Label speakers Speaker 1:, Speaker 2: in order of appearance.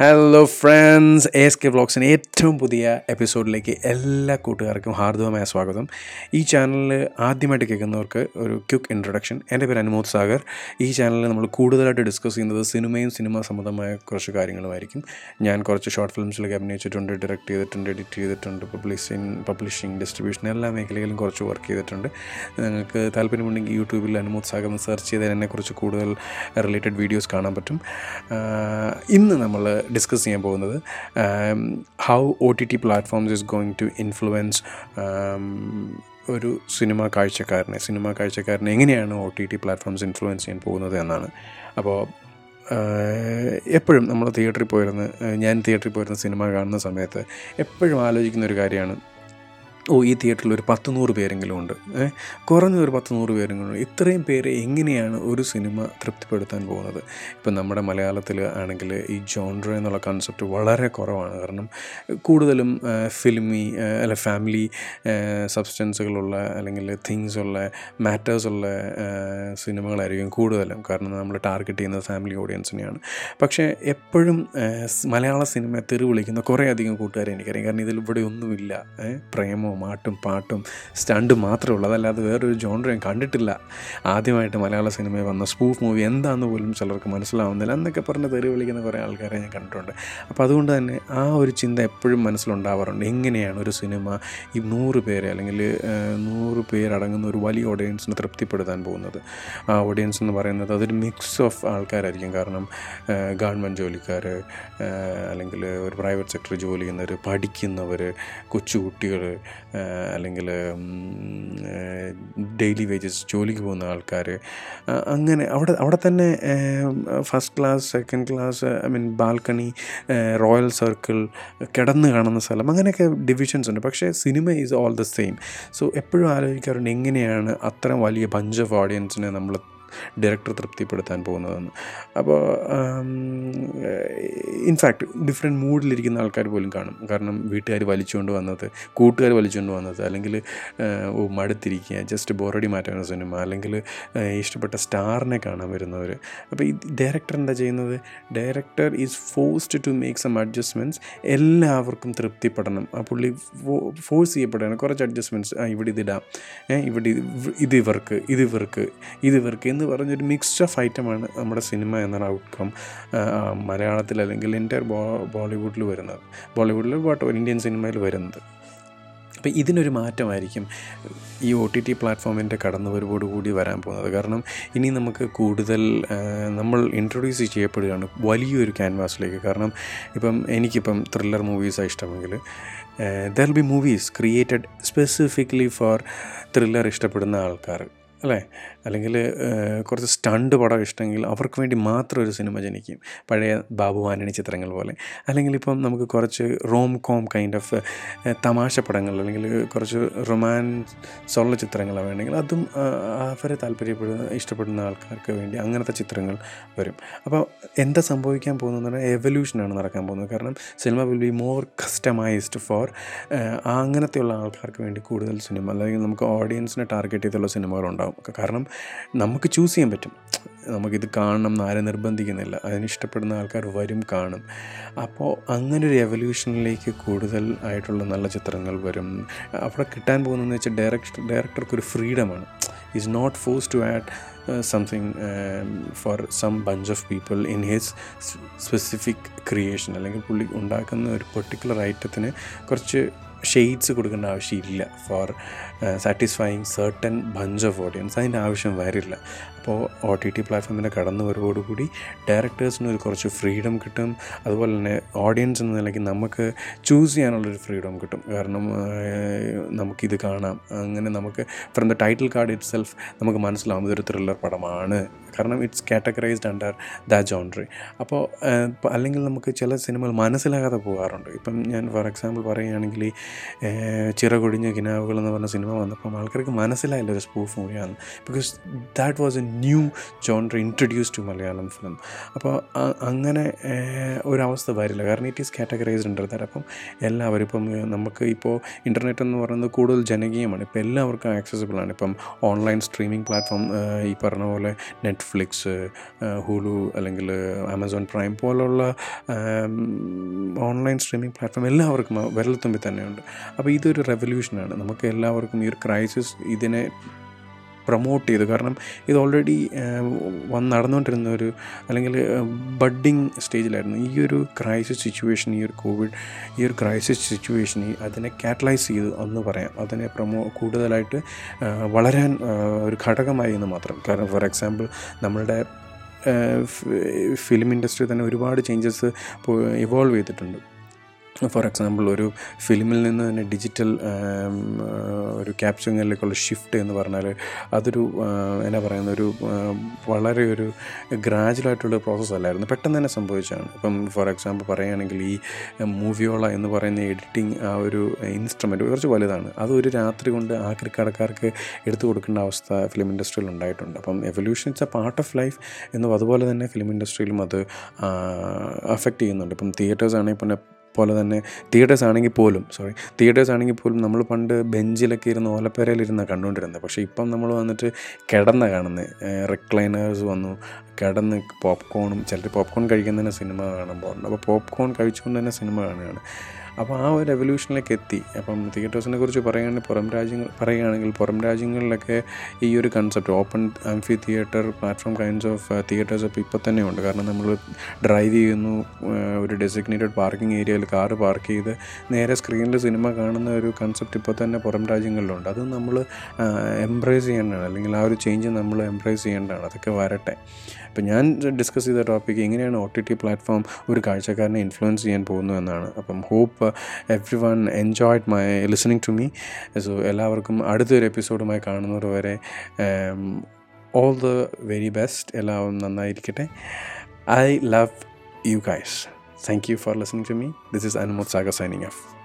Speaker 1: Hello friends S K വ്ളോഗ്സിന്റെ ഏറ്റവും പുതിയ എപ്പിസോഡിലേക്ക് എല്ലാ കൂട്ടുകാർക്കും ഹാർദവമായ സ്വാഗതം. ഈ ചാനലിൽ ആദ്യമായിട്ട് കേൾക്കുന്നവർക്ക് ഒരു ക്വിക്ക് ഇൻട്രൊഡക്ഷൻ എന്റെ പേര് അനുമോദ് സാഗർ. ഈ ചാനലിൽ നമ്മൾ കൂടുതലായിട്ട് ഡിസ്കസ് ചെയ്യുന്നത് സിനിമയും സിനിമ സംബന്ധമായ കുറച്ച് കാര്യങ്ങളുമായിരിക്കും. ഞാൻ കുറച്ച് ഷോർട്ട് ഫിലിംസിലൊക്കെ അഭിനയിച്ചിട്ടുണ്ട് ഡയറക്റ്റ് ചെയ്തിട്ടുണ്ട് എഡിറ്റ് ചെയ്തിട്ടുണ്ട് പബ്ലിഷിങ് പബ്ലിഷിംഗ് ഡിസ്ട്രിബ്യൂഷൻ എല്ലാ മേഖലയിലും കുറച്ച് വർക്ക് ചെയ്തിട്ടുണ്ട്. നിങ്ങൾക്ക് താല്പര്യമുണ്ടെങ്കിൽ യൂട്യൂബിൽ അനുമോദ് സാഗർ സെർച്ച് ചെയ്താൽ എന്നെക്കുറിച്ച് കൂടുതൽ റിലേറ്റഡ് വീഡിയോസ് കാണാൻ പറ്റും. ഇന്ന് നമ്മൾ ഡിസ്കസ് ചെയ്യാൻ പോകുന്നത്. How O T T platforms is going to influence ഒരു സിനിമ കാഴ്ചക്കാരനെ സിനിമ കാഴ്ചക്കാരനെ എങ്ങനെയാണ് O T T platforms influence ചെയ്യാൻ പോകുന്നത് എന്നാണ്. അപ്പോൾ എപ്പോഴും നമ്മൾ തിയേറ്ററിൽ പോയിരുന്ന് ഞാൻ തിയേറ്ററിൽ പോയിരുന്ന സിനിമ കാണുന്ന സമയത്ത് എപ്പോഴും ആലോചിക്കുന്ന ഒരു കാര്യമാണ് ഓ ഈ തിയേറ്ററിൽ ഒരു പത്ത് നൂറ് പേരെങ്കിലും ഉണ്ട്. കുറഞ്ഞ ഒരു പത്ത് നൂറ് പേരെങ്കിലും ഉണ്ട്. ഇത്രയും പേരെ എങ്ങനെയാണ് ഒരു സിനിമ തൃപ്തിപ്പെടുത്താൻ പോകുന്നത്? ഇപ്പം നമ്മുടെ മലയാളത്തിൽ ആണെങ്കിൽ ഈ ജോൺഡ്ര എന്നുള്ള കൺസെപ്റ്റ് വളരെ കുറവാണ്. കാരണം കൂടുതലും ഫിലിമി അല്ല ഫാമിലി സബ്സ്റ്റൻസുകളുള്ള അല്ലെങ്കിൽ തിങ്സ് ഉള്ള മാറ്റേഴ്സ് ഉള്ള സിനിമകളായിരിക്കും കൂടുതലും. കാരണം നമ്മൾ ടാർഗറ്റ് ചെയ്യുന്നത് ഫാമിലി ഓഡിയൻസിനെയാണ് പക്ഷേ എപ്പോഴും മലയാള സിനിമയെ തെറി വിളിക്കുന്ന കുറേ അധികം കൂട്ടുകാരെ എനിക്കറിയാം. കാരണം ഇതിൽ ഇവിടെ ഒന്നുമില്ല. ഏ, പ്രേമവും മാട്ടും പാട്ടും സ്റ്റണ്ടും മാത്രമേ ഉള്ളൂ. അതല്ലാതെ വേറൊരു ഞാൻ കണ്ടിട്ടില്ല. ആദ്യമായിട്ട് മലയാള സിനിമയിൽ വന്ന സ്പൂഫ് മൂവി എന്താണെന്ന് പോലും ചിലർക്ക് മനസ്സിലാവുന്നില്ല. എന്നൊക്കെ പറഞ്ഞ് തെറി വിളിക്കുന്ന കുറേ ആൾക്കാരെ ഞാൻ കണ്ടിട്ടുണ്ട്. അപ്പോൾ അതുകൊണ്ട് തന്നെ ആ ഒരു ചിന്ത എപ്പോഴും മനസ്സിലുണ്ടാവാറുണ്ട്. എങ്ങനെയാണ് ഒരു സിനിമ ഈ നൂറ് പേരെ അല്ലെങ്കിൽ നൂറ് പേരടങ്ങുന്ന ഒരു വലിയ ഓഡിയൻസിനെ തൃപ്തിപ്പെടുത്താൻ പോകുന്നത്? ആ ഓഡിയൻസ് എന്ന് പറയുന്നത് അതൊരു മിക്സ് ഓഫ് ആൾക്കാരായിരിക്കും. കാരണം ഗവൺമെന്റ് ജോലിക്കാർ അല്ലെങ്കിൽ ഒരു പ്രൈവറ്റ് സെക്ടറിൽ ജോലി ചെയ്യുന്നവർ പഠിക്കുന്നവർ കൊച്ചുകുട്ടികൾ അല്ലെങ്കിൽ ഡെയിലി വേജസ് ജോലിക്ക് പോകുന്ന ആൾക്കാർ അങ്ങനെ അവിടെ അവിടെ തന്നെ first class second class I mean balcony royal circle കിടന്ന് കാണുന്ന സ്ഥലം അങ്ങനെയൊക്കെ ഡിവിഷൻസ് ഉണ്ട്. പക്ഷേ cinema is all the same. So എപ്പോഴും ആലോചിക്കാറുണ്ട് എങ്ങനെയാണ് അത്ര വലിയ ബഞ്ച് ഓഫ് ഓഡിയൻസിനെ നമ്മൾ ഡയറക്ടർ തൃപ്തിപ്പെടുത്താൻ പോകുന്നതെന്ന്. അപ്പോൾ ഇൻഫാക്റ്റ് ഡിഫറെന്റ് മൂഡിലിരിക്കുന്ന ആൾക്കാർ പോലും കാണും. കാരണം വീട്ടുകാർ വലിച്ചുകൊണ്ട് വന്നത് കൂട്ടുകാർ വലിച്ചുകൊണ്ട് വന്നത് അല്ലെങ്കിൽ മടുത്തിരിക്കുക ജസ്റ്റ് ബോറടി മാറ്റാൻ സിനിമ അല്ലെങ്കിൽ ഇഷ്ടപ്പെട്ട സ്റ്റാറിനെ കാണാൻ വരുന്നവർ അപ്പോൾ ഈ ഡയറക്ടർ എന്താ ചെയ്യുന്നത്? Director is forced to make some adjustments എല്ലാവർക്കും തൃപ്തിപ്പെടണം. ആ പുള്ളി ഫോഴ്സ് ചെയ്യപ്പെടുകയാണ്. കുറച്ച് അഡ്ജസ്റ്റ്മെന്റ്സ് ആ ഇവിടെ ഇതിടാം ഇവിടെ ഇത് ഇവ- ഇത് ഇവർക്ക് ഇത് ഇവർക്ക് ഇത് ഇവർക്ക് എന്ന് പറഞ്ഞൊരു മിക്സ്ഡ് ഓഫ് ഐറ്റമാണ് നമ്മുടെ സിനിമ എന്നൊരു ഔട്ട്കം മലയാളത്തിൽ അല്ലെങ്കിൽ എന്റെ ബോ ബോളിവുഡിൽ വരുന്നത്. ബോളിവുഡിൽ വാട്ട് ഇന്ത്യൻ സിനിമയിൽ വരുന്നത്. അപ്പോൾ ഇതിനൊരു മാറ്റമായിരിക്കും ഈ ഒ ടി ടി പ്ലാറ്റ്ഫോമിന്റെ കടന്നുവരവോടുകൂടി വരാൻ പോകുന്നത്. കാരണം ഇനി നമുക്ക് കൂടുതൽ നമ്മൾ ഇൻട്രൊഡ്യൂസ് ചെയ്യപ്പെടുകയാണ് വലിയൊരു ക്യാൻവാസിലേക്ക് കാരണം ഇപ്പം എനിക്കിപ്പം ത്രില്ലർ മൂവീസാണ് ഇഷ്ടമെങ്കിൽ there be movies created specifically for thriller ഇഷ്ടപ്പെടുന്ന ആൾക്കാർ. അല്ലേ? അല്ലെങ്കിൽ കുറച്ച് സ്റ്റണ്ട് പടം ഇഷ്ടമെങ്കിൽ അവർക്ക് വേണ്ടി മാത്രം ഒരു സിനിമ ജനിക്കും. പഴയ ബാബു ആന്റണി ചിത്രങ്ങൾ പോലെ. അല്ലെങ്കിൽ ഇപ്പം നമുക്ക് കുറച്ച് റോം കോം കൈൻഡ് ഓഫ് തമാശ പടങ്ങൾ അല്ലെങ്കിൽ കുറച്ച് റൊമാൻസ് ഉള്ള ചിത്രങ്ങൾ വേണമെങ്കിൽ അതും അവരെ താല്പര്യപ്പെടുന്ന ഇഷ്ടപ്പെടുന്ന ആൾക്കാർക്ക് വേണ്ടി അങ്ങനത്തെ ചിത്രങ്ങൾ വരും. അപ്പോൾ എന്താ സംഭവിക്കാൻ പോകുന്നത് പറഞ്ഞാൽ എവല്യൂഷനാണ് നടക്കാൻ പോകുന്നത്. കാരണം cinema will be more customised for അങ്ങനത്തെയുള്ള ആൾക്കാർക്ക് വേണ്ടി കൂടുതൽ സിനിമ അല്ലെങ്കിൽ നമുക്ക് ഓഡിയൻസിനെ ടാർഗറ്റ് ചെയ്തുള്ള സിനിമകളുണ്ടാവും കാരണം നമുക്ക് ചൂസ് ചെയ്യാൻ പറ്റും. നമുക്കിത് കാണണം എന്ന് ആരും നിർബന്ധിക്കുന്നില്ല. അതിന് ഇഷ്ടപ്പെടുന്ന ആൾക്കാർ വരും കാണും. അപ്പോൾ അങ്ങനെ ഒരു എവല്യൂഷനിലേക്ക് കൂടുതൽ ആയിട്ടുള്ള നല്ല ചിത്രങ്ങൾ വരും. അവിടെ കിട്ടാൻ പോകുന്നതെന്ന് വെച്ചാൽ ഡയറക്ടർ ഡയറക്ടർക്ക് ഒരു ഫ്രീഡമാണ് is not force to add something for some bunch of people in his specific creation അല്ലെങ്കിൽ പുള്ളി ഉണ്ടാക്കുന്ന ഒരു പെർട്ടിക്കുലർ ഐറ്റത്തിന് കുറച്ച് ഷെയ്ഡ്സ് കൊടുക്കേണ്ട ആവശ്യമില്ല for satisfying certain bunch of audience അതിന്റെ ആവശ്യം വരില്ല. അപ്പോൾ ഒ ടി ടി പ്ലാറ്റ്ഫോമിന്റെ കടന്നു വരവോടുകൂടി ഡയറക്ടേഴ്സിന് ഒരു കുറച്ച് ഫ്രീഡം കിട്ടും. അതുപോലെ തന്നെ ഓഡിയൻസ് എന്ന നിലയ്ക്ക് നമുക്ക് ചൂസ് ചെയ്യാനുള്ളൊരു ഫ്രീഡം കിട്ടും. കാരണം നമുക്കിത് കാണാം. അങ്ങനെ നമുക്ക് from the title card itself നമുക്ക് മനസ്സിലാവും. ഇതൊരു ത്രില്ലർ പടമാണ്. കാരണം it's categorised under the genre അപ്പോൾ അല്ലെങ്കിൽ നമുക്ക് ചില സിനിമകൾ മനസ്സിലാകാതെ പോകാറുണ്ട്. ഇപ്പം ഞാൻ ഫോർ എക്സാമ്പിൾ പറയുകയാണെങ്കിൽ ചിറകൊടിഞ്ഞ കിനാവുകൾ എന്ന് പറഞ്ഞ സിനിമ വന്നപ്പം ആൾക്കാർക്ക് മനസ്സിലായില്ല ഒരു സ്പൂഫ് മൂവിയാണ് because that was a new genre introduce to Malayalam film അപ്പോൾ അങ്ങനെ ഒരവസ്ഥ വരില്ല. കാരണം ഇറ്റ് ഈസ് കാറ്റഗറൈസ്ഡ് ഉണ്ട് ദാറ്റ് അപ്പം എല്ലാവരും ഇപ്പം നമുക്ക് ഇപ്പോൾ ഇന്റർനെറ്റ് എന്ന് പറയുന്നത് കൂടുതൽ ജനകീയമാണ്. ഇപ്പോൾ എല്ലാവർക്കും ആക്സസിബിൾ ആണ്. ഇപ്പം ഓൺലൈൻ സ്ട്രീമിംഗ് പ്ലാറ്റ്ഫോം ഈ പറഞ്ഞ പോലെ നെറ്റ്ഫ്ലിക്സ് ഹുലു അല്ലെങ്കിൽ ആമസോൺ പ്രൈം പോലുള്ള ഓൺലൈൻ സ്ട്രീമിംഗ് പ്ലാറ്റ്ഫോം എല്ലാവർക്കും വിരൽത്തുമ്പിൽ തന്നെയുണ്ട്. അപ്പോൾ ഇതൊരു റെവല്യൂഷനാണ് നമുക്ക് എല്ലാവർക്കും ഈ ഒരു ക്രൈസിസ് ഇതിനെ പ്രൊമോട്ട് ചെയ്തു. കാരണം ഇത് ഓൾറെഡി വന്ന് നടന്നുകൊണ്ടിരുന്ന ഒരു അല്ലെങ്കിൽ ബഡ്ഡിങ് സ്റ്റേജിലായിരുന്നു ഈ ഒരു ക്രൈസിസ് സിറ്റുവേഷൻ ഈ ഒരു കോവിഡ് ഈ ഒരു ക്രൈസിസ് സിറ്റുവേഷൻ അതിനെ കാറ്റലൈസ് ചെയ്തു എന്ന് പറയാം. അതിനെ പ്രൊമോ കൂടുതലായിട്ട് വളരാൻ ഒരു ഘടകമായി എന്ന് മാത്രം. കാരണം ഫോർ എക്സാമ്പിൾ നമ്മളുടെ ഫിലിം ഇൻഡസ്ട്രി തന്നെ ഒരുപാട് ചേഞ്ചസ് ഇവോൾവ് ചെയ്തിട്ടുണ്ട്. ഫോർ എക്സാമ്പിൾ ഒരു ഫിലിമിൽ നിന്ന് തന്നെ ഡിജിറ്റൽ ഒരു ക്യാപ്ചറിങ്ങിലേക്കുള്ള ഷിഫ്റ്റ് എന്ന് പറഞ്ഞാൽ അതൊരു എന്നാ പറയുന്ന ഒരു വളരെ ഒരു ഗ്രാജുവലായിട്ടുള്ള പ്രോസസ്സ് അല്ലായിരുന്നു. പെട്ടെന്ന് തന്നെ സംഭവിച്ചതാണ്. ഇപ്പം ഫോർ എക്സാമ്പിൾ പറയുകയാണെങ്കിൽ ഈ മൂവിയോള എന്ന് പറയുന്ന എഡിറ്റിംഗ് ആ ഒരു ഇൻസ്ട്രുമെന്റ് കുറച്ച് വലുതാണ്. അത് ഒരു രാത്രി കൊണ്ട് ആ ആക്രിക്കടക്കാർക്ക് എടുത്തു കൊടുക്കേണ്ട അവസ്ഥ ഫിലിം ഇൻഡസ്ട്രിയിൽ ഉണ്ടായിട്ടുണ്ട്. അപ്പം evolution it's a part of life എന്നും അതുപോലെ തന്നെ ഫിലിം ഇൻഡസ്ട്രിയിലും അത് അഫക്റ്റ് ചെയ്യുന്നുണ്ട്. ഇപ്പം തിയേറ്റേഴ്സ് ആണെങ്കിൽ പിന്നെ പോലെ തന്നെ തിയേറ്റേഴ്സ് ആണെങ്കിൽ പോലും സോറി തിയേറ്റേഴ്സ് ആണെങ്കിൽ പോലും നമ്മൾ പണ്ട് ബെഞ്ചിലൊക്കെ ഇരുന്ന് ഓലപ്പേരയിലിരുന്ന കണ്ടുകൊണ്ടിരുന്നത് പക്ഷേ ഇപ്പം നമ്മൾ വന്നിട്ട് കിടന്ന കാണുന്നത് റിക്ലൈനേഴ്സ് വന്നു കിടന്ന് പോപ്കോണും ചിലർ പോപ്കോൺ കഴിക്കുന്നതിന് സിനിമ കാണാൻ പോകുന്നുണ്ട്. അപ്പോൾ പോപ്കോൺ കഴിച്ചുകൊണ്ട് തന്നെ സിനിമ കാണുകയാണ്. അപ്പോൾ ആ ഒരു റെവല്യൂഷനിലേക്ക് എത്തി. അപ്പം തിയേറ്റേഴ്സിനെ കുറിച്ച് പറയുകയാണെങ്കിൽ പുറം രാജ്യങ്ങൾ പറയുകയാണെങ്കിൽ പുറം രാജ്യങ്ങളിലൊക്കെ ഈ ഒരു concept open amphitheatre platform kinds of theatres ഒക്കെ ഇപ്പോൾ തന്നെ ഉണ്ട്. കാരണം നമ്മൾ ഡ്രൈവ് ചെയ്യുന്നു ഒരു ഡെസിഗ്നേറ്റഡ് പാർക്കിംഗ് ഏരിയയിൽ കാറ് പാർക്ക് ചെയ്ത് നേരെ സ്ക്രീനിൽ സിനിമ കാണുന്ന ഒരു കൺസെപ്റ്റ് ഇപ്പോൾ തന്നെ പുറം രാജ്യങ്ങളിലുണ്ട്. അത് നമ്മൾ എംബ്രേസ് ചെയ്യേണ്ടതാണ്. അല്ലെങ്കിൽ ആ ഒരു ചേഞ്ച് നമ്മൾ എംബ്രേസ് ചെയ്യേണ്ടതാണ്. അതൊക്കെ വരട്ടെ. അപ്പോൾ ഞാൻ ഡിസ്കസ് ചെയ്ത ടോപ്പിക് എങ്ങനെയാണ് ഒ ടി ടി പ്ലാറ്റ്ഫോം ഒരു കാഴ്ചക്കാരനെ ഇൻഫ്ലുവൻസ് ചെയ്യാൻ പോകുന്നു എന്നാണ്. അപ്പം hope everyone enjoyed my listening to me so എല്ലാവർക്കും അടുത്തൊരു എപ്പിസോഡുമായി കാണുന്നവർ വരെ ഓൾ ദ വെരി ബെസ്റ്റ് എല്ലാവരും നന്നായിരിക്കട്ടെ. I love you guys thank you for listening to me this is Anumod Sagar signing off